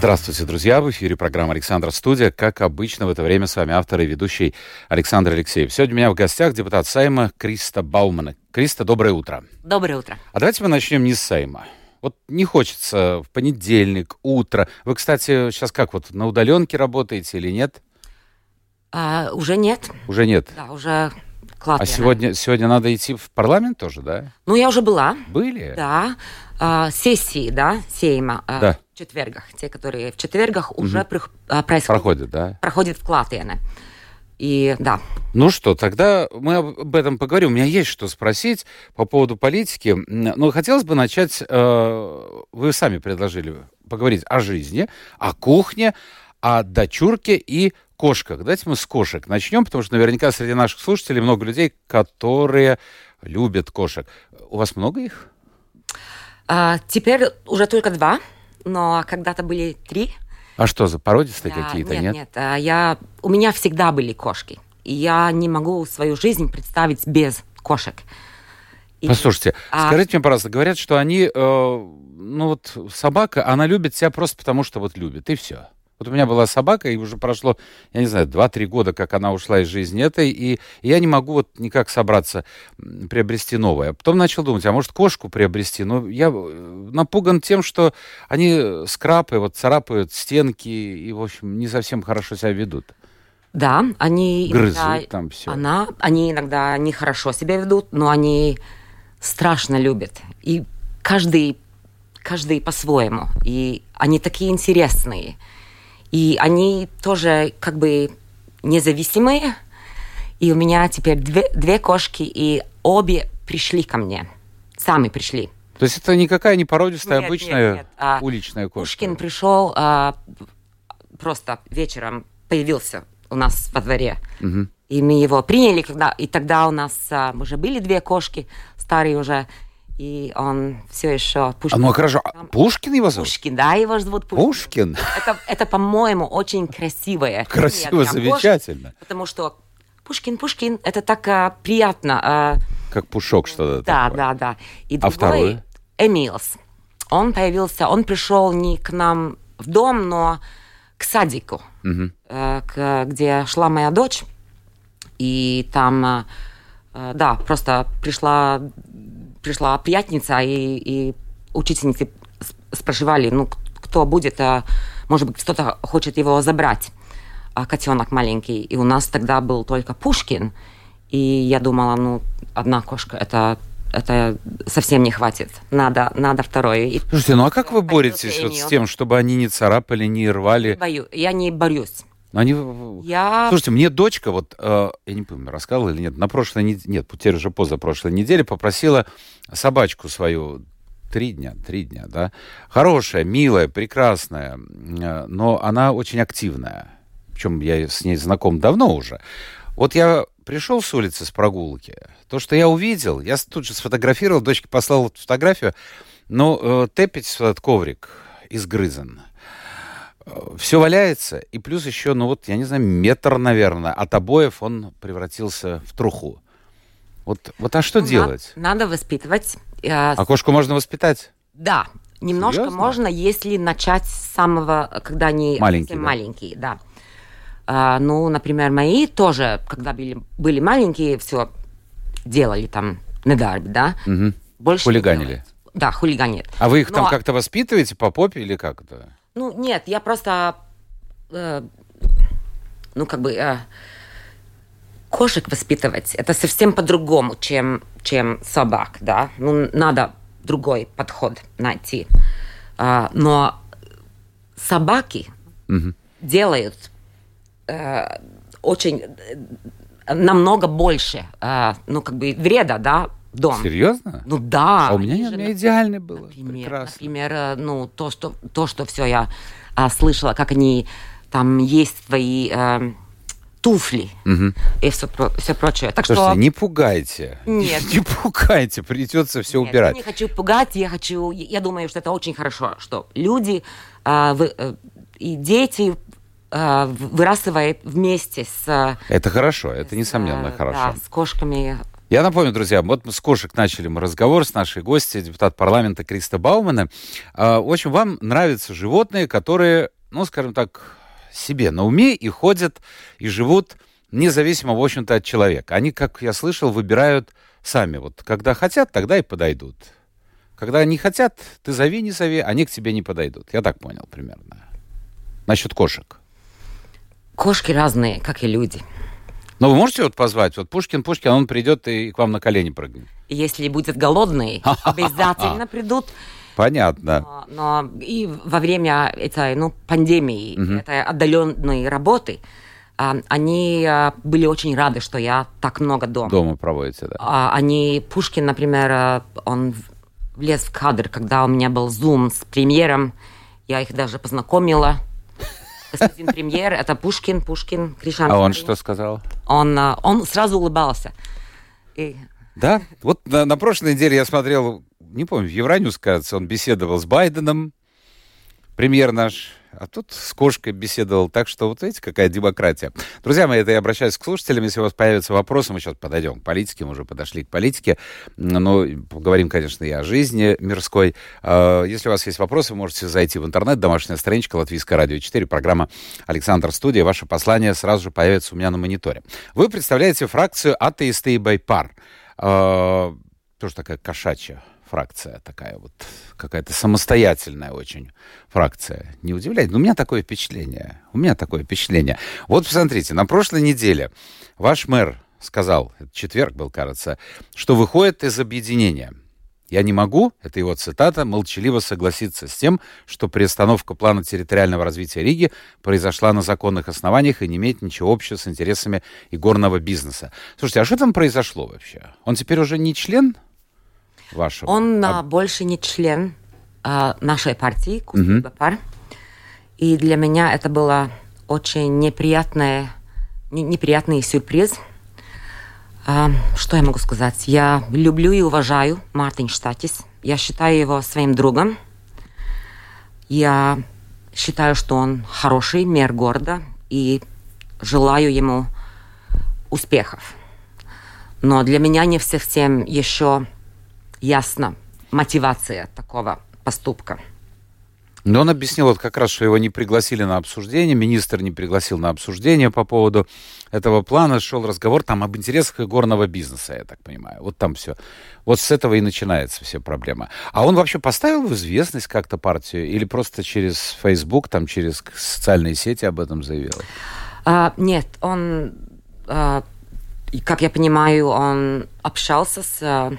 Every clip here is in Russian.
Здравствуйте, друзья! В эфире программа «Александр Студия». Как обычно, в это время с вами автор и ведущий Александр Алексеев. Сегодня у меня в гостях депутат Сайма Криста Баумана. Криста, доброе утро. Доброе утро. А давайте мы начнем не с Сайма. Вот не хочется в понедельник, утро. Вы, кстати, сейчас как вот, на удаленке работаете или нет? А, уже нет. Уже нет? Да, уже А сегодня, сегодня надо идти в парламент тоже, да? Ну, я уже была. Были? Да. А, сессии, да, Сейма. а, Да. Четвергах. Те, которые в четвергах уже прих- а, происходят. Проходит, да? Проходят в Клатиене. И да, Ну что, тогда мы об этом поговорим. У меня есть что спросить по поводу политики. Но хотелось бы начать, э, вы сами предложили поговорить о жизни, о кухне, о дочурке и кошках. Давайте мы с кошек начнем, потому что наверняка среди наших слушателей много людей, которые любят кошек. У вас много их? А, теперь уже только два, но когда-то были три. А что за породистые Да, какие-то, нет? нет? Нет, а, я, у меня всегда были кошки. И я не могу свою жизнь представить без кошек. И- Послушайте, А- скажите мне, пожалуйста, говорят, что они, э, ну вот собака, она любит себя просто потому, что вот любит, и все. Вот у меня была собака, и уже прошло, я не знаю, 2-3 года, как она ушла из жизни этой, и я не могу вот никак собраться приобрести новое. Потом начал думать, а может кошку приобрести? Но я э, напуган тем, что они скрапают, царапают стенки и, в общем, не совсем хорошо себя ведут. Да, они Грызут иногда- там всё. Она, они иногда нехорошо себя ведут, но они страшно любят. И каждый, каждый по-своему. И они такие интересные. И они тоже как бы независимые. И у меня теперь две, две кошки, и обе пришли ко мне. Сами пришли. То есть это никакая не породистая, Нет, обычная нет, нет. А, уличная кошка? Пушкин пришел а, просто вечером появился у нас во дворе. И мы его приняли, когда и тогда у нас а, уже были две кошки, старые уже, и он все еще А, Пушкин. ну хорошо, а Пушкин его зовут? Пушкин, да, его зовут Пушкин. Пушкин? Это, это по-моему, очень красивое. Красиво, имя замечательно. потому что Пушкин, Пушкин, это так а, приятно. а, Как пушок что-то да, такое. да, да. И А другой второе? Эмилс. Он появился, он пришел не к нам в дом, но к садику, э, к- где шла моя дочь. И там, э, да, просто пришла, пришла приятница, и, и учительницы спрашивали, ну, кто будет, э, может быть, кто-то хочет его забрать, а котенок маленький. И у нас тогда был только Пушкин. И я думала, ну, одна кошка, это, это совсем не хватит. Надо, надо второе. И Слушайте, ну а как вы боретесь вот с тем, чтобы они не царапали, не рвали? бою, я не борюсь. Они... Я... Слушайте, мне дочка, вот, э, я не помню, рассказывала или нет, на прошлой неделе, нет, теперь уже позапрошлой неделе попросила собачку свою три дня, три дня, да, хорошая, милая, прекрасная, э, но она очень активная. Причем я с ней знаком давно уже. Вот я пришел с улицы с прогулки, то, что я увидел, я тут же сфотографировал, дочке послал фотографию, но э, тепить этот коврик изгрызан. Все валяется, и плюс еще, ну вот, я не знаю, метр, наверное, от обоев он превратился в труху. Вот, вот а что Ну, делать? на- Надо воспитывать. э, А кошку можно воспитать? Да, немножко Серьезно? можно, если начать с самого, когда они Маленькие, да? маленькие, да. А, ну, например, мои тоже, когда были, были маленькие, все делали там на дарби, да. Мгм. Больше Хулиганили. Да, хулиганят. А вы их там Но- как-то воспитываете по попе или как это? Ну, нет, я просто, э, ну, как бы, э, кошек воспитывать, это совсем по-другому, чем, чем собак, да. Ну, надо другой подход найти. А, но собаки Мгм. делают э, очень э, намного больше, э, ну, как бы, вреда, да, дом. Серьезно? Ну да. а у меня, же у меня идеально было. Например, Прекрасно. например, э, ну, то, что, то, что все я а, слышала, как они там есть твои, э, туфли Мгм. и все, все прочее. Так Слушайте, что не пугайте. Нет. Не пугайте, придется все Нет, убирать. Я не хочу пугать, я хочу, я думаю, что это очень хорошо, что люди а, вы- и дети а, в- вырастают вместе с, Это хорошо, это несомненно э, хорошо. да, с кошками. Я напомню, друзья, вот с кошек начали мы разговор с нашей гостью, депутат парламента Криста Баумана. А, В общем, вам нравятся животные, которые, ну, скажем так, себе на уме и ходят, и живут независимо, в общем-то, от человека. Они, как я слышал, выбирают сами. Вот когда хотят, тогда и подойдут. Когда не хотят, ты зови, не зови, они к тебе не подойдут. Я так понял примерно. Насчет кошек. Кошки разные, как и люди. Но вы можете вот позвать? Вот Пушкин, Пушкин, он придет и к вам на колени прыгнет. Если будет голодный, обязательно придут. Понятно. Но, но и во время этой ну, пандемии, этой отдаленной работы, а, они а, были очень рады, что я так много дома. Дома проводите, да. А, Они, Пушкин, например, а, он влез в кадр, когда у меня был зум с премьером, я их даже познакомила. Господин премьер, это Пушкин, Пушкин, Кришан. А он что сказал? Он, а, он сразу улыбался. И Да, вот на, на прошлой неделе я смотрел, не помню, в Евроньюз, кажется, он беседовал с Байденом, премьер наш, а тут с кошкой беседовал. Так что вот видите, какая демократия. Друзья мои, это я обращаюсь к слушателям. Если у вас появятся вопросы, мы сейчас подойдем к политике, мы уже подошли к политике. Но поговорим, конечно, и о жизни мирской. А, Если у вас есть вопросы, вы можете зайти в интернет, домашняя страничка Латвийское радио 4, программа Александр Студия. Ваше послание сразу же появится у меня на мониторе. Вы представляете фракцию атеисты и байпар. А, Тоже такая кошачья фракция такая вот, какая-то самостоятельная очень фракция. Не удивляет? Но у меня такое впечатление. У меня такое впечатление. Вот посмотрите, на прошлой неделе ваш мэр сказал, четверг был, кажется, что выходит из объединения. Я не могу, это его цитата, молчаливо согласиться с тем, что приостановка плана территориального развития Риги произошла на законных основаниях и не имеет ничего общего с интересами игорного бизнеса. Слушайте, а что там произошло вообще? Он теперь уже не член вашего? Он А- больше не член а, нашей партии, Кузбапар. И для меня это было очень неприятное, не- неприятный сюрприз. А, что я могу сказать? Я люблю и уважаю Мартин Штатис. Я считаю его своим другом. Я считаю, что он хороший мэр города и желаю ему успехов. Но для меня не совсем еще ясна мотивация такого поступка. Но он объяснил вот как раз, что его не пригласили на обсуждение, министр не пригласил на обсуждение по поводу этого плана. Шел разговор там об интересах игорного бизнеса, я так понимаю. Вот там все. Вот с этого и начинается все проблема. А он вообще поставил в известность как-то партию или просто через Facebook, там через социальные сети об этом заявил? А, нет, он, а, как я понимаю, он общался с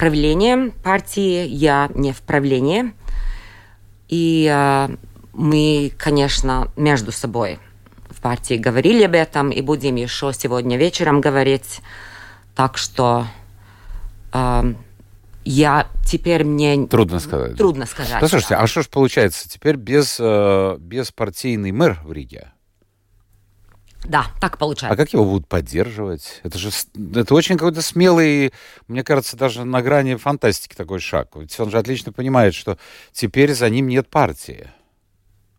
правлением партии, я не в правлении. И а, мы, конечно, между собой в партии говорили об этом и будем еще сегодня вечером говорить. Так что а, я теперь мне Трудно сказать. трудно сказать. Да, слушайте, да. а что ж получается теперь без, э, без партийный мэр в Риге? Да, так А получается. как его будут поддерживать? Это же это очень какой-то смелый, мне кажется, даже на грани фантастики такой шаг. Ведь он же отлично понимает, что теперь за ним нет партии.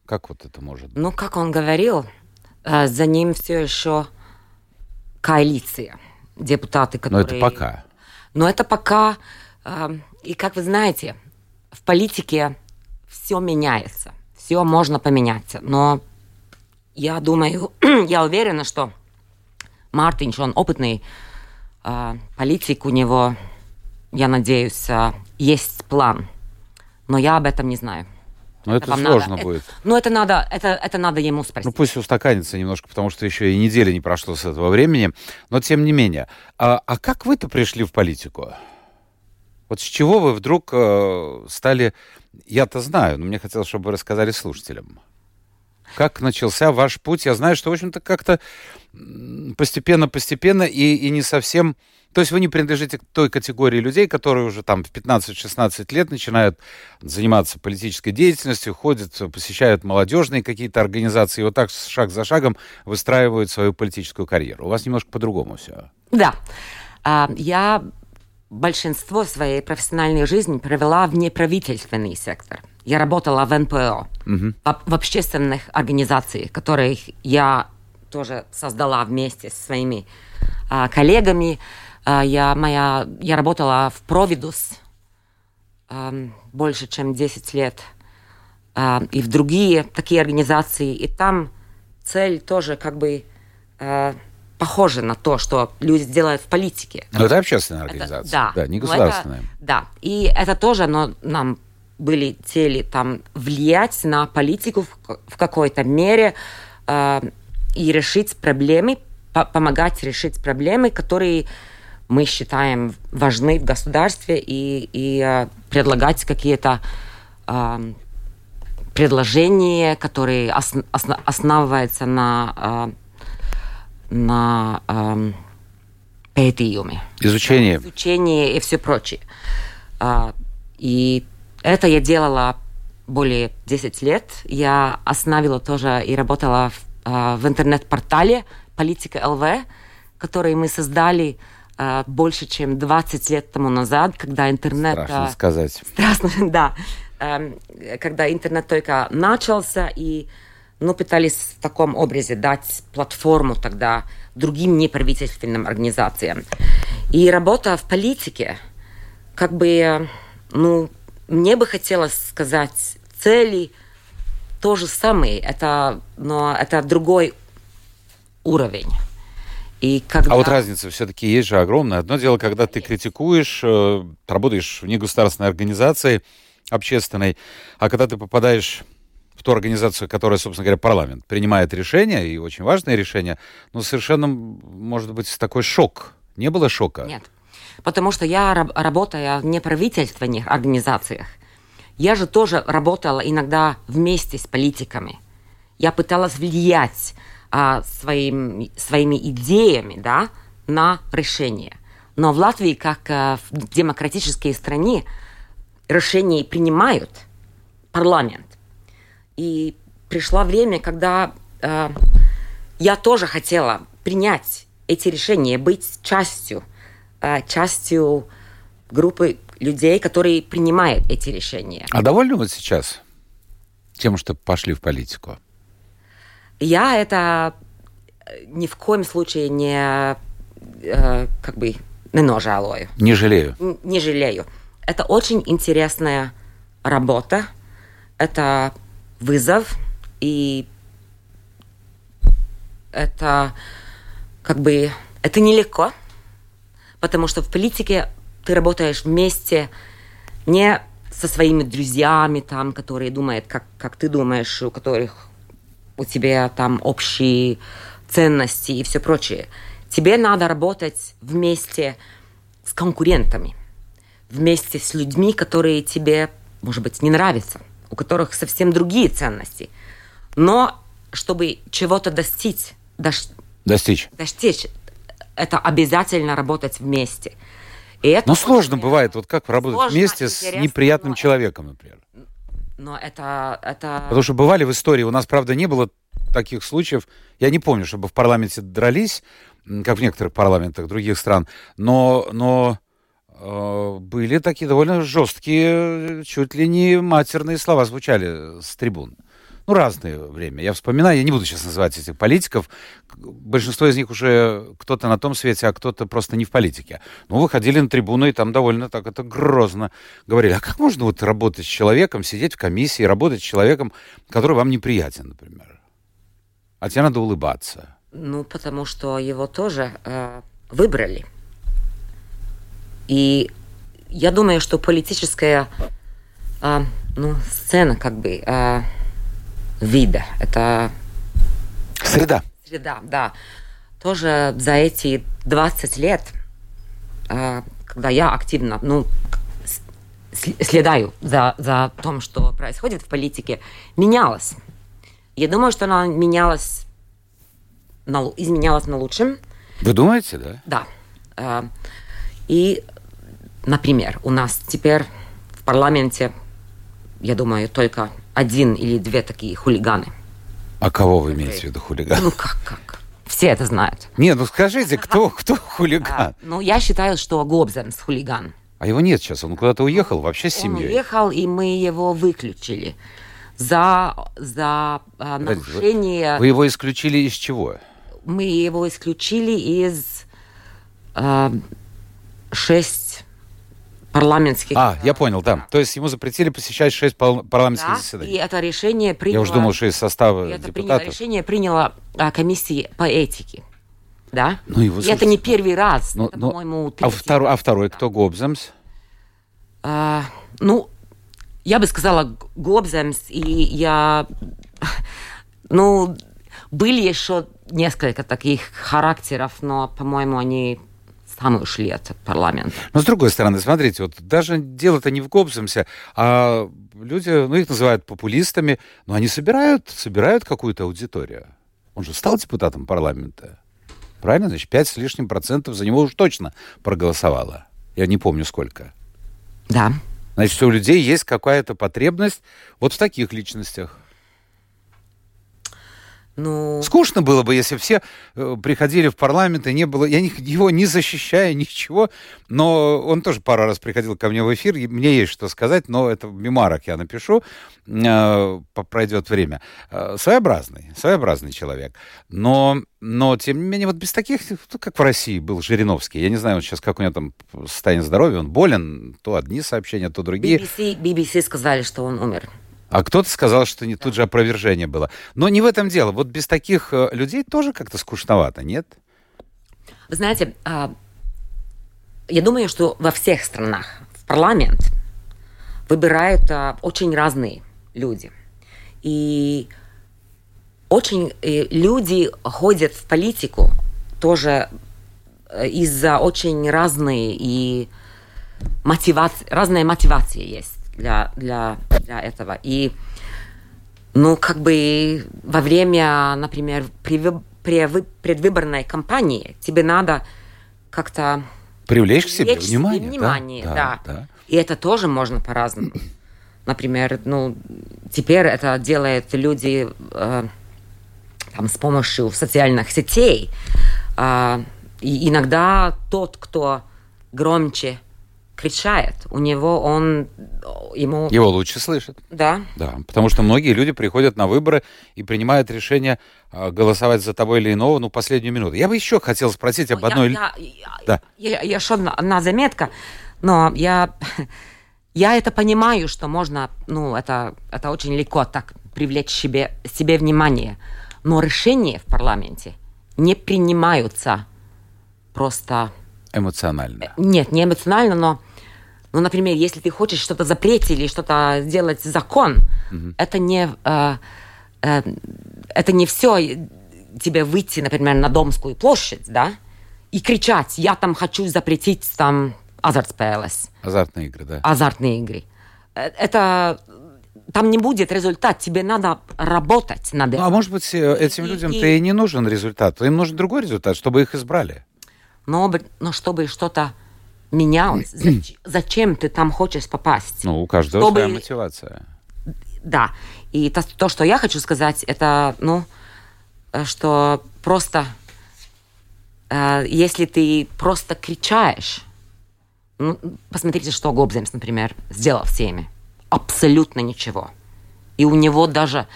Как вот это может быть? Ну, как он говорил, э, за ним все еще коалиция. Депутаты, Но которые... это пока. Но это пока... э, и как вы знаете, в политике все меняется. Все можно поменять. Но я думаю, я уверена, что Мартинш, он опытный э, политик, у него, я надеюсь, э, есть план. Но я об этом не знаю. Но это вам сложно надо. будет. Ну, это надо, это, это надо ему спросить. Ну пусть устаканится немножко, потому что еще и недели не прошло с этого времени. Но тем не менее. А, а как вы-то пришли в политику? Вот с чего вы вдруг э, стали... Я-то знаю, но мне хотелось, чтобы вы рассказали слушателям. Как начался ваш путь? Я знаю, что, в общем-то, как-то постепенно-постепенно и, и не совсем... То есть вы не принадлежите к той категории людей, которые уже там в 15-16 лет начинают заниматься политической деятельностью, ходят, посещают молодежные какие-то организации, и вот так шаг за шагом выстраивают свою политическую карьеру. У вас немножко по-другому все. Да. А, я большинство своей профессиональной жизни провела в неправительственный сектор. Я работала в НПО, угу. в, в общественных организациях, которых я тоже создала вместе со своими а, коллегами. А, я, моя, я работала в Провидус а, больше, чем 10 лет. А, и в другие такие организации. И там цель тоже как бы а, похожа на то, что люди делают в политике. Но это общественная организация. Это, да. Да, не государственная. Это, да. И это тоже но нам были цели там влиять на политику в, в какой-то мере, э, и решить проблемы, по помогать решить проблемы, которые мы считаем важны в государстве, и, и э, предлагать какие-то э, предложения, которые ос ос основываются на, э, на э, пētījumi. Изучение. Изучение и все прочее. Э, и это я делала более 10 лет. Я остановила тоже и работала в а, в интернет-портале «Политика ЛВ», который мы создали а, больше, чем 20 лет тому назад, когда интернет... Страшно а, сказать. Страшно, да. Эм, когда интернет только начался, и ну, пытались в таком образе дать платформу тогда другим неправительственным организациям. И работа в политике, как бы, ну, мне бы хотелось сказать цели, то же самое, это, но это другой уровень. И когда... А вот разница все-таки есть же огромная. Одно дело, когда ты критикуешь, э, работаешь в негосударственной организации общественной, а когда ты попадаешь в ту организацию, которая, собственно говоря, парламент, принимает решения, и очень важные решения, ну, совершенно, может быть, такой шок. Не было шока? Нет. Потому что я, работая в неправительственных организациях, я же тоже работала иногда вместе с политиками. Я пыталась влиять а, своим, своими идеями да, на решение. Но в Латвии, как а, в демократической стране, решения принимают парламент. И пришло время, когда а, я тоже хотела принять эти решения, быть частью, а, частью группы людей, которые принимают эти решения. А довольны вот сейчас тем, что пошли в политику? Я это э, ни в коем случае не э, как бы не ножалую. Не жалею. Н не жалею. Это очень интересная работа. Это вызов и это как бы это нелегко, потому что в политике ты работаешь вместе не со своими друзьями, там, которые думают, как, как ты думаешь, у которых у тебя там общие ценности и все прочее. Тебе надо работать вместе с конкурентами, вместе с людьми, которые тебе, может быть, не нравятся, у которых совсем другие ценности. Но чтобы чего-то достичь, достичь, достичь, это обязательно работать вместе. И это Но сложно бывает, вот как работать сложно, вместе с неприятным человеком, например. Но это, это... Потому что бывали в истории, у нас, правда, не было таких случаев. Я не помню, чтобы в парламенте дрались, как в некоторых парламентах других стран, но, но э, были такие довольно жесткие, чуть ли не матерные слова звучали с трибун ну, разное время. Я вспоминаю, я не буду сейчас называть этих политиков, большинство из них уже кто-то на том свете, а кто-то просто не в политике. Ну, выходили на трибуну, и там довольно так это грозно говорили, а как можно вот работать с человеком, сидеть в комиссии, работать с человеком, который вам неприятен, например? А тебе надо улыбаться. Ну, потому что его тоже э, выбрали. И я думаю, что политическая э, ну, сцена как бы... Э, вида. Это... Среда. Среда, да. Тоже за эти 20 лет, э, когда я активно, ну, следаю за, за том, что происходит в политике, менялось. Я думаю, что она менялась, на, изменялась на лучшем. Вы думаете, да? Да. Э, И, например, у нас теперь в парламенте, я думаю, только один или две такие хулиганы. А кого вы имеете в виду хулиган? Ну как, как? Все это знают. Нет, ну скажите, кто, кто А, хулиган? ну, я считаю, что Глобзенс хулиган. А его нет сейчас, он куда-то уехал вообще с Он семьей. уехал, и мы его выключили за, за а, Подождите, вы- нарушение. Вы его исключили из чего? Мы его исключили из а, шесть парламентских... А, я понял, да. То есть ему запретили посещать шесть пар- парламентских Да, и заседаний. это решение приняло... Я уже думал, что из состава и это приняло, депутатов. решение приняла а, комиссия по этике. Да? Ну, его и это слушайте. не первый раз. Ну, это, ну, по-моему, а, второй, а второй кто? Гобземс? А, ну, я бы сказала Гобземс, и я... Ну, были еще несколько таких характеров, но, по-моему, они сами ушли от парламента. Но с другой стороны, смотрите, вот даже дело-то не в Гобземсе, а люди, ну их называют популистами, но они собирают, собирают какую-то аудиторию. Он же стал депутатом парламента. Правильно? Значит, 5 с лишним процентов за него уж точно проголосовало. Я не помню сколько. Да. Значит, у людей есть какая-то потребность вот в таких личностях. Ну, Скучно было бы, если все э, приходили в парламент, и не было... Я его не защищаю, ничего, но он тоже пару раз приходил ко мне в эфир, и мне есть что сказать, но это в мемуарах я напишу, э, пройдет время. Э, своеобразный, своеобразный человек. Но, но, тем не менее, вот без таких, ну, как в России был Жириновский, я не знаю, вот сейчас как у него там состояние здоровья, он болен, то одни сообщения, то другие. BBC, BBC сказали, что он умер. А кто-то сказал, что не тут же опровержение было. Но не в этом дело. Вот без таких э, людей тоже как-то скучновато, нет? Вы знаете, а, я думаю, что во всех странах в парламент выбирают а, очень разные люди. И очень люди ходят в политику тоже э, из-за очень разные и мотивации, разные мотивации есть для, для, для этого. И ну, как бы во время, например, привы- преви- предвыборной кампании тебе надо как-то Привлечь к себе привлечь внимание. да, внимание, да, да. да. И это тоже можно по-разному. Например, ну, теперь это делают люди э, там, с помощью социальных сетей. А, и иногда тот, кто громче кричает, у него он, ему, Его лучше слышат. да, Да, потому что многие люди приходят на выборы и принимают решение э, голосовать за того или иного, ну, последнюю минуту. Я бы еще хотел спросить об одной... Я, я, Да. я- я- еще одна, одна заметка, но я, я это понимаю, что можно, ну, это, это очень легко так привлечь себе, себе внимание. Но решения в парламенте не принимаются просто... Эмоционально. Нет, не эмоционально, но, ну, например, если ты хочешь что-то запретить или что-то сделать закон, это не... э, э, это не все тебе выйти, например, на Домскую площадь, да, и кричать, я там хочу запретить там азартспелес, Азартные игры, да. азартные игры. Э, Это там не будет результат, тебе надо работать над Ну, этим. а может быть, э, этим И- людям-то и- и не нужен результат. Им нужен другой результат, чтобы их избрали. но, но чтобы что-то менялось, зач- зачем ты там хочешь попасть? Ну, у каждого Чтобы- своя мотивация. Да. И то, то, что я хочу сказать, это, ну, э, что просто, э, если ты просто кричаешь, ну, посмотрите, что Гобземс, например, сделал в теме. Абсолютно ничего. И у него даже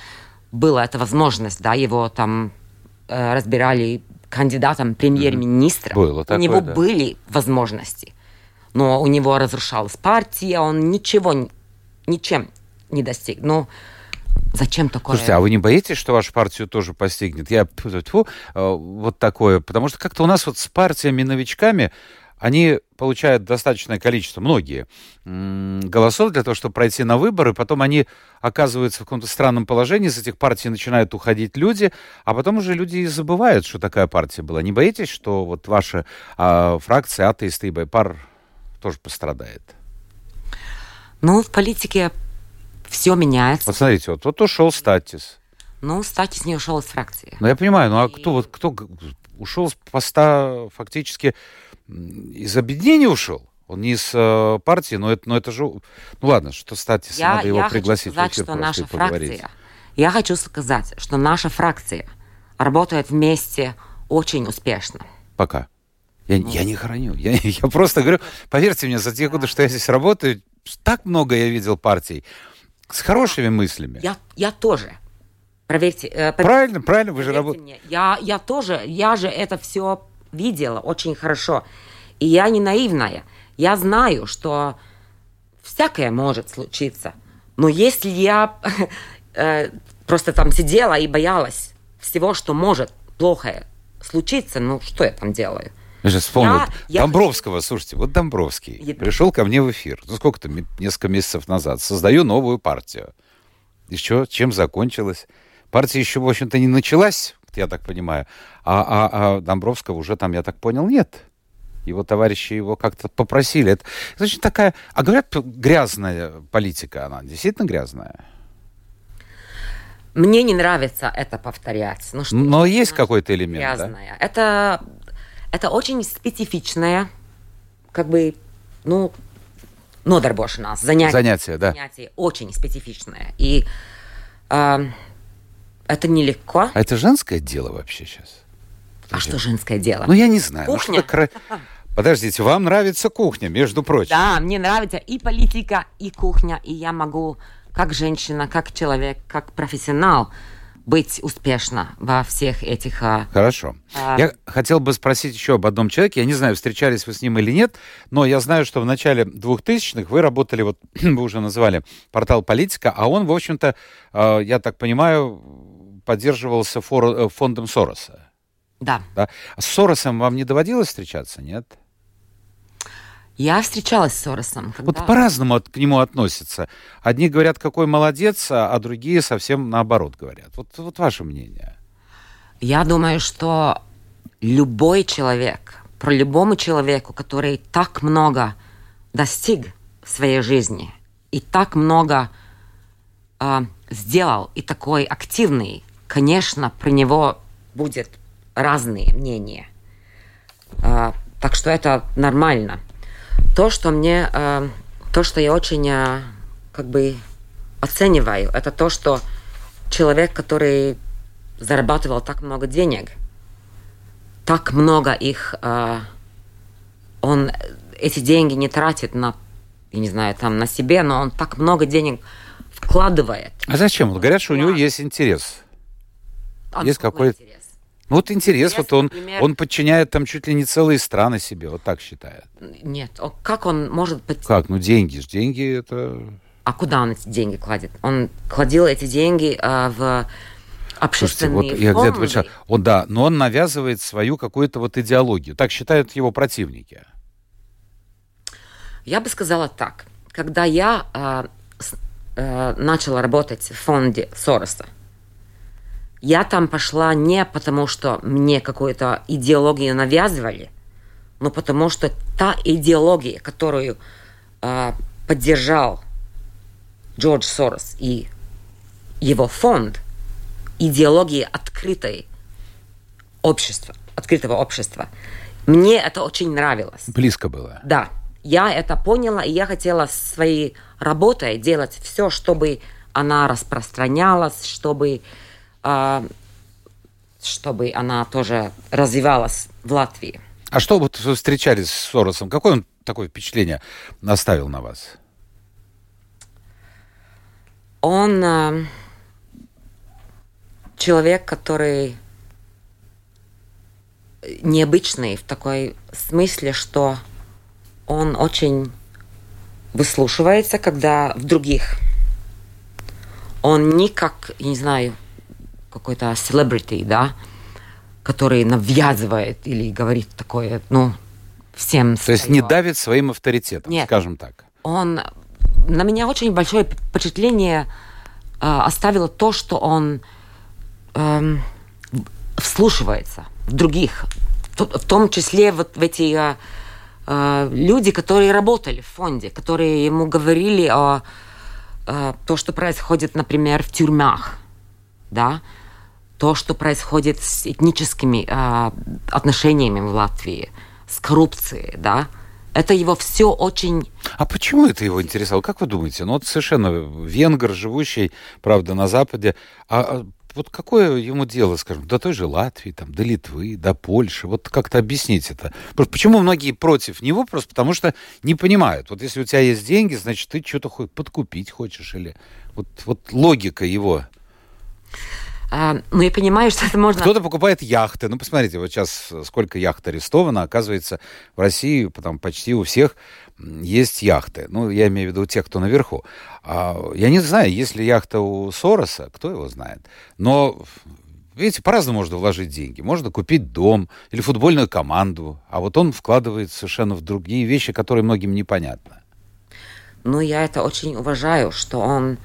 была эта возможность, да, его там э, разбирали кандидатом премьер-министра. Было у такое, него да. были возможности. Но у него разрушалась партия, он ничего, ничем не достиг. Ну, зачем такое? Слушайте, а вы не боитесь, что вашу партию тоже постигнет? Я тьфу-тьфу, э, вот такое, потому что как-то у нас вот с партиями-новичками они получают достаточное количество, многие, голосов для того, чтобы пройти на выборы, потом они оказываются в каком-то странном положении, из этих партий начинают уходить люди, а потом уже люди и забывают, что такая партия была. Не боитесь, что вот ваша а, фракция атеисты и Байпар тоже пострадает? Ну, в политике все меняется. Вот смотрите, вот, вот ушел Статис. Ну, Стати с ней ушел из фракции. Ну, я понимаю, ну а И- кто вот кто ушел с поста фактически из объединения ушел? Он не из э, партии, но это, но это же... Ну ладно, что стати, Я, надо его я пригласить хочу сказать, в эфир что наша поговорить. фракция, я хочу сказать, что наша фракция работает вместе очень успешно. Пока. Я, Ну. я не храню. Я, я просто говорю, поверьте мне, за те годы, что я здесь работаю, так много я видел партий с хорошими мыслями. Я, я тоже. Проверьте, э, пов- Правильно, правильно, вы же работаете. я, я тоже, я же это все видела очень хорошо. И я не наивная. Я знаю, что всякое может случиться. Но если я э, просто там сидела и боялась всего, что может плохое случиться, ну что я там делаю? Я же вспомнил Я- я Домбровского, слушайте, вот Домбровский Я- пришел ко мне в эфир, ну сколько-то, несколько месяцев назад, создаю новую партию. И что, чем закончилось? Партия еще, в общем-то, не началась, я так понимаю, а, а- а Домбровского уже там, я так понял, нет. Его товарищи его как-то попросили. Это, очень такая, а говорят, грязная политика, она действительно грязная. Мне не нравится это повторять. Ну, что Но есть значит какой-то элемент, да? грязная. Это, это очень специфичное, как бы, ну, нодарбошенās, занятие. Занятие, да. Занятие очень специфичное. И э, это нелегко. А это женское дело вообще сейчас? А что женское дело? Ну, я не знаю. ну, Кухня. что-то кра- Подождите, вам нравится кухня, между прочим. Да, мне нравится и политика, и кухня, и я могу, как женщина, как человек, как профессионал, быть успешна во всех этих... а, Хорошо. А. Я хотел бы спросить еще об одном человеке. Я не знаю, встречались вы с ним или нет, но я знаю, что в начале 2000-х вы работали, вот вы уже называли портал «Политика», а он, в общем-то, э, я так понимаю, поддерживался э, фондом Сороса. Да. Да? А с Соросом вам не доводилось встречаться, нет? Я встречалась с Соросом. Вот когда- по-разному от- к нему относятся. Одни говорят, какой молодец, а а другие совсем наоборот говорят. Вот, вот ваше мнение. Я думаю, что любой человек, про любому человеку, который так много достиг в своей жизни и так много а, сделал и такой активный, конечно, про него будет разные мнения. А, так что это нормально. То, что мне, а, то, что я очень а, как бы оцениваю, это то, что человек, который зарабатывал так много денег, так много их, а, он эти деньги не тратит на, я не знаю, там на себе, но он так много денег вкладывает. А зачем? Говорят, что у него есть интерес. А Есть какой какой- интерес? Ну, вот интерес, Интерес, вот он, например- он подчиняет там чуть ли не целые страны себе, вот так считает. Нет, как он может быть... Как? Ну, деньги ж, деньги это... А куда он эти деньги кладет? Он кладил эти деньги а, в Слушайте, общественные вот я где-то фонды. прочитал. Он, да, но он навязывает свою какую-то вот идеологию. Так считают его противники. Я бы сказала так. Когда я а, э, начала работать в фонде Сороса, я там пошла не потому, что мне какую-то идеологию навязывали, но потому что та идеология, которую а, поддержал Джордж Сорос и его фонд, идеология открытой общества, открытого общества, мне это очень нравилось. Близко было. Да, я это поняла, и я хотела своей работой делать все, чтобы она распространялась, чтобы, чтобы она тоже развивалась в Латвии. А что вот вы встречались с Соросом? Какое он такое впечатление оставил на вас? Он а, человек, который необычный в такой смысле, что он очень выслушивается, когда в других. Он не как, я не знаю, какой-то celebrity, да, который навязывает или говорит такое, ну, всем То есть не давит своим авторитетом, Нет. скажем так. он на меня очень большое впечатление э, оставило то, что он эм, вслушивается в других, в, то- в том числе вот в эти э, э, люди, которые работали в фонде, которые ему говорили о э, то, что происходит, например, в тюрьмах. да, то, что происходит с этническими э, отношениями в Латвии, с коррупцией, да, это его все очень... А почему это его интересовало? Как вы думаете? Ну, вот совершенно венгр, живущий, правда, на Западе. А, а вот какое ему дело, скажем, до той же Латвии, там, до Литвы, до Польши? Вот как-то объяснить это. Почему многие против него? Просто потому что не понимают. Вот если у тебя есть деньги, значит, ты что-то подкупить хочешь. Или вот, вот логика его. А, ну, я понимаю, что это можно... Кто-то покупает яхты. Ну, посмотрите, вот сейчас сколько яхт арестовано. Оказывается, в России там почти у всех есть яхты. Ну, я имею в виду тех, кто наверху. А, я не знаю, есть ли яхта у Сороса, кто его знает. Но Видите, по-разному можно вложить деньги. Можно купить дом или футбольную команду, а вот он вкладывает совершенно в другие вещи, которые многим непонятны. Ну, я это очень уважаю, что он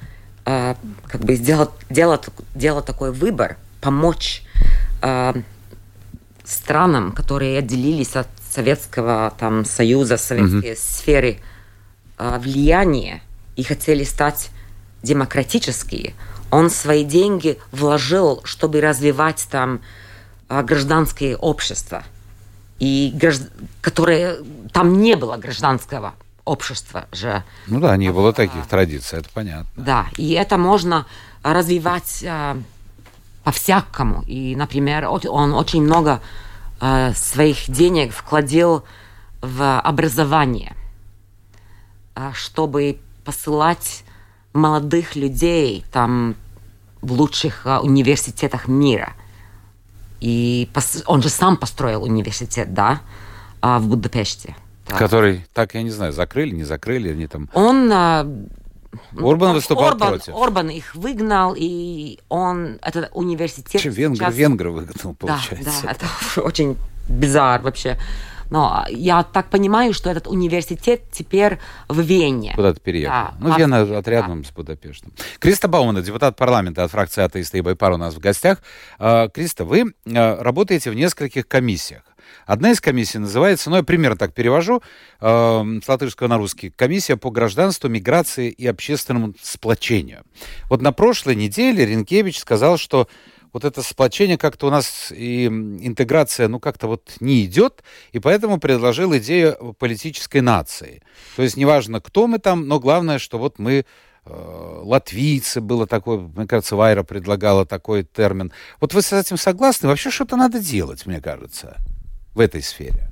э, как бы сделал, делал, делал такой выбор, помочь э, странам, которые отделились от Советского там, Союза, советской mm-hmm. сферы э, влияния и хотели стать демократические, он свои деньги вложил, чтобы развивать там э, гражданское общество, и гражд... которое там не было гражданского общества же. Ну да, не было таких традиций, это понятно. Да, и это можно развивать э, по-всякому. И, например, он очень много э, своих денег вкладил в образование, э, чтобы посылать молодых людей там в лучших университетах мира. И он же сам построил университет, да, э, в Будапеште. Да. Который, так я не знаю, закрыли, не закрыли, они там... Он э, Орбан выступал Орбан, против. Орбан их выгнал, и он, этот университет... Чем венгр, сейчас... венгра выгнал, получается. Да, да, это очень bizarre вообще. Но я так понимаю, что этот университет теперь в Вене. Куда-то переехал. Да, ну, Вена отрядом да. с Будапештом. Криста Баумана, депутат парламента от фракции атеиста и Байпар у нас в гостях. А, Криста, вы а, работаете в нескольких комиссиях. Одна из комиссий называется, ну, я примерно так перевожу, э, с латышского на русский, комиссия по гражданству, миграции и общественному сплочению. Вот на прошлой неделе Ренкевич сказал, что вот это сплочение как-то у нас и интеграция, ну, как-то вот не идет, и поэтому предложил идею политической нации. То есть неважно, кто мы там, но главное, что вот мы э, латвийцы, было такое, мне кажется, Вайра предлагала такой термин. Вот вы с этим согласны? Вообще что-то надо делать, мне кажется в этой сфере.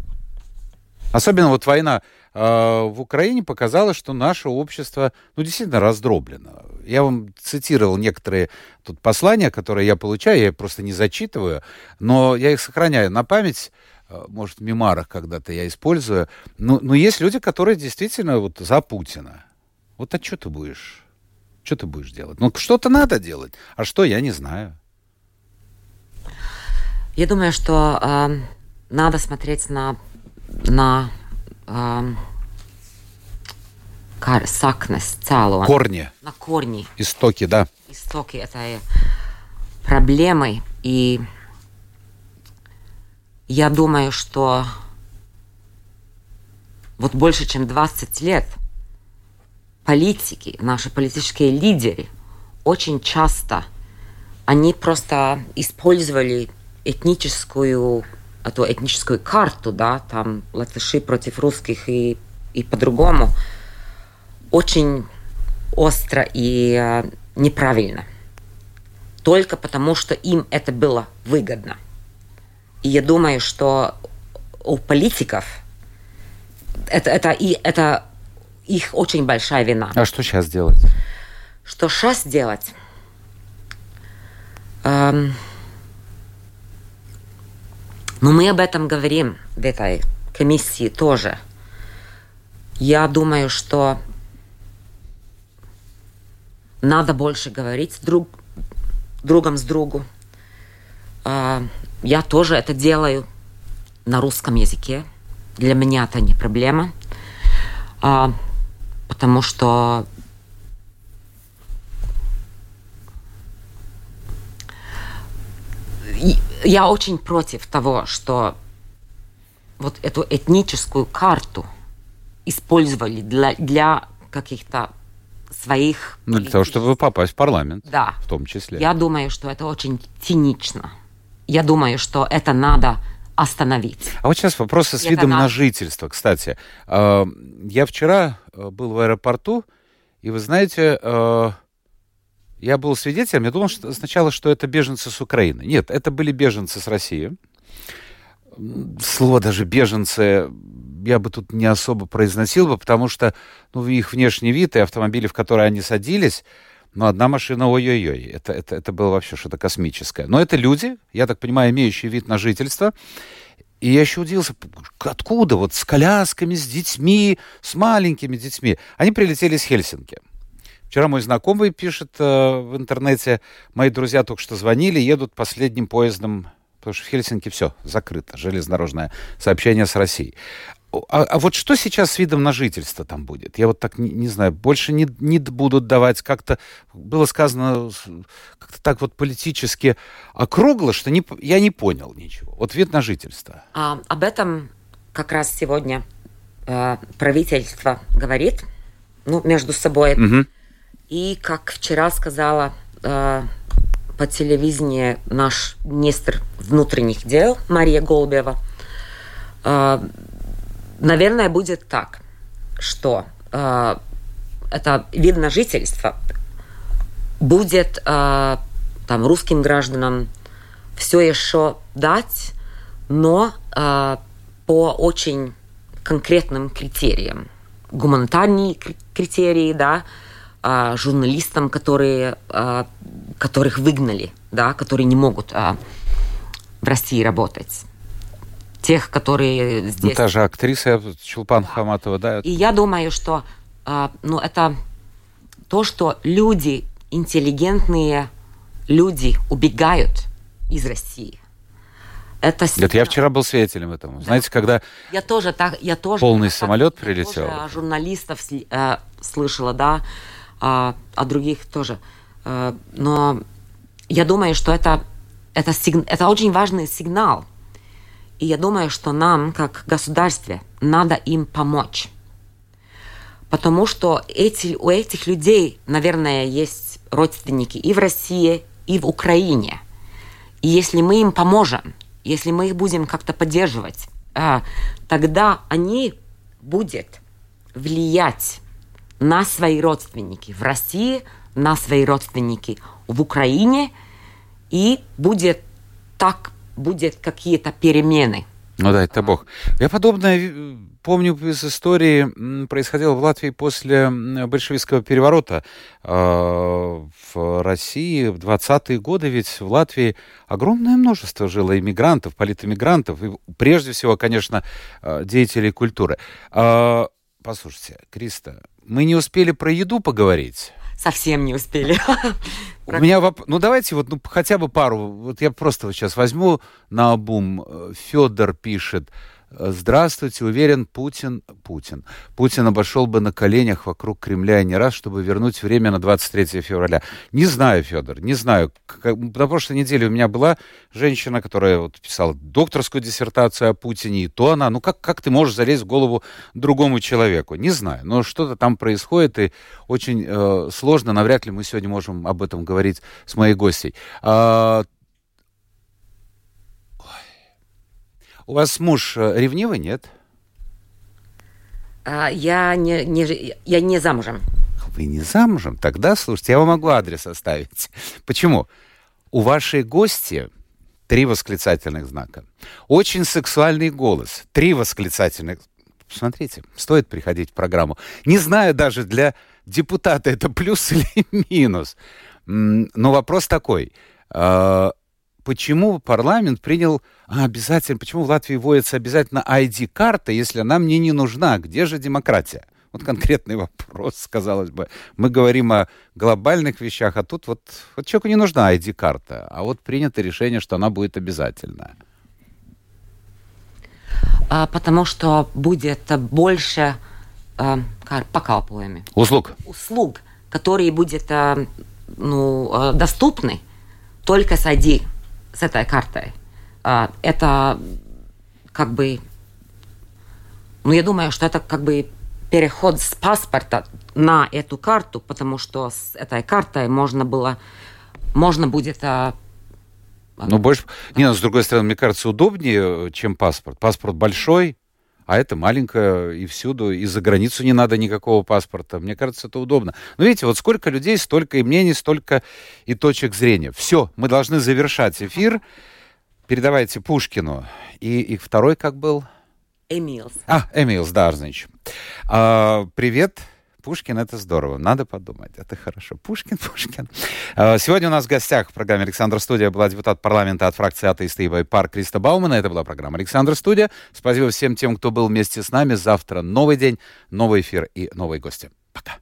Особенно вот война э, в Украине показала, что наше общество, ну, действительно раздроблено. Я вам цитировал некоторые тут послания, которые я получаю, я просто не зачитываю, но я их сохраняю на память, э, может, в мемарах когда-то я использую. Но, но есть люди, которые действительно вот за Путина. Вот а что ты будешь? Что ты будешь делать? Ну, что-то надо делать. А что, я не знаю. Я думаю, что э, надо смотреть на, на э, сакнес цēloni. Корни. На корни. Истоки, да. Истоки этой проблемы. И я думаю, что вот больше, чем 20 лет политики, наши политические лидеры очень часто они просто использовали этническую эту этническую карту, да, там латыши против русских и, и по-другому, очень остро и э, неправильно. Только потому, что им это было выгодно. И я думаю, что у политиков это, это, и, это их очень большая вина. А что сейчас делать? Что сейчас делать? Эм, но мы об этом говорим в этой комиссии тоже. Я думаю, что надо больше говорить друг, другом с другу. А, я тоже это делаю на русском языке. Для меня это не проблема, а, потому что я очень против того, что вот эту этническую карту использовали для, для каких-то своих... Ну, для того, чтобы попасть в парламент. Да. В том числе. Я думаю, что это очень цинично. Я думаю, что это надо остановить. А вот сейчас вопросы с Это видом надо. на жительство, кстати. Э, Я вчера э, был в аэропорту, и вы знаете, э, я был свидетелем, я думал что сначала, что это беженцы с Украины. Нет, это были беженцы с России. Слово даже беженцы я бы тут не особо произносил бы, потому что ну, их внешний вид и автомобили, в которые они садились, ну, одна машина, ой-ой-ой, это, это, это было вообще что-то космическое. Но это люди, я так понимаю, имеющие вид на жительство. И я еще удивился, откуда вот с колясками, с детьми, с маленькими детьми. Они прилетели из Хельсинки. Вчера мой знакомый пишет э, в интернете, мои друзья только что звонили, едут последним поездом, потому что в Хельсинки все, закрыто, железнодорожное сообщение с Россией. А, а вот что сейчас с видом на жительство там будет? Я вот так не, не знаю, больше не, не будут давать как-то... Было сказано как-то так вот политически округло, что не, я не понял ничего. Вот вид на жительство. А, об этом как раз сегодня э, правительство говорит, ну, между собой. Мгм. И, как вчера сказала э, по телевидению наш министр внутренних дел Мария Голубева, э, наверное, будет так, что э, это вид на жительство будет э, там русским гражданам все еще дать, но э, по очень конкретным критериям. Гуманитарные кри- критерии, да, а, журналистам, которые, а, которых выгнали, да, которые не могут а, в России работать. Тех, которые Ну, здесь... та же актриса Чулпан Хаматова, да? И я думаю, что а, ну, это то, что люди, интеллигентные люди убегают из России. Это, Это я вчера был свидетелем этому. Знаете, когда Я тоже так, я тоже Полный так- самолет я прилетел. тоже о журналистов э, слышала, да, а, о других тоже. Э, но я думаю, что это это это очень важный сигнал. И я думаю, что нам, как государстве, надо им помочь. Потому что эти, у этих людей, наверное, есть родственники и в России, и в Украине. И если мы им поможем, если мы их будем как-то поддерживать, а, тогда они будут влиять на свои родственники в России, на свои родственники в Украине, и будет так, будет какие-то перемены. Ну да, это бог. Я подобное помню из истории, происходило в Латвии после большевистского переворота. Э, В России в 20-е годы ведь в Латвии огромное множество жило иммигрантов, политэмигрантов, и прежде всего, конечно, э, деятелей культуры. Э, Послушайте, Криста, мы не успели про еду поговорить. Совсем не успели. У меня воп... Ну, давайте вот ну, хотя бы пару. Вот я просто вот сейчас возьму на обум. Федор пишет. Здравствуйте, уверен, Путин, Путин. Путин обошел бы на коленях вокруг Кремля не раз, чтобы вернуть время на 23 февраля. Не знаю, Федор, не знаю. На прошлой неделе у меня была женщина, которая вот писала докторскую диссертацию о Путине, и то она, ну как, как ты можешь залезть в голову другому человеку? Не знаю, но что-то там происходит, и очень э, сложно, навряд ли мы сегодня можем об этом говорить с моей гостей. А, У вас муж э, ревнивый, нет? А, Я не, не, я не замужем. Вы не замужем? Тогда, слушайте, я вам могу адрес оставить. Почему? У вашей гости три восклицательных знака. Очень сексуальный голос. Три восклицательных. Смотрите, стоит приходить в программу. Не знаю даже для депутата это плюс или минус. Но вопрос такой. Почему парламент принял а, обязательно, почему в Латвии вводится обязательно ID-карта, если она мне не нужна? Где же демократия? Вот конкретный вопрос, казалось бы. Мы говорим о глобальных вещах, а тут вот, вот человеку не нужна ID-карта, а вот принято решение, что она будет обязательная. А, Потому что будет больше а, покалпуями. Услуг. услуг, которые будут а, ну, а, доступны только с ID, с этой картой. А, Это как бы... Ну, я думаю, что это как бы переход с паспорта на эту карту, потому что с этой картой можно было, можно будет а, ну, больше... Не, но, с другой стороны, мне кажется, удобнее, чем паспорт. Паспорт большой, а это маленькое и всюду, и за границу не надо никакого паспорта. Мне кажется, это удобно. Но видите, вот сколько людей, столько и мнений, столько и точек зрения. Все, мы должны завершать эфир. Передавайте Пушкину. И, и второй как был? Эмилс. А, Эмилс, да, значит. А, привет. Пушкин — это здорово. Надо подумать. Это хорошо. Пушкин, Пушкин. А, сегодня у нас в гостях в программе «Александр Студия» была депутат парламента от фракции атеисты и Пар Криста Баумана. Это была программа «Александр Студия». Спасибо всем тем, кто был вместе с нами. Завтра новый день, новый эфир и новые гости. Пока.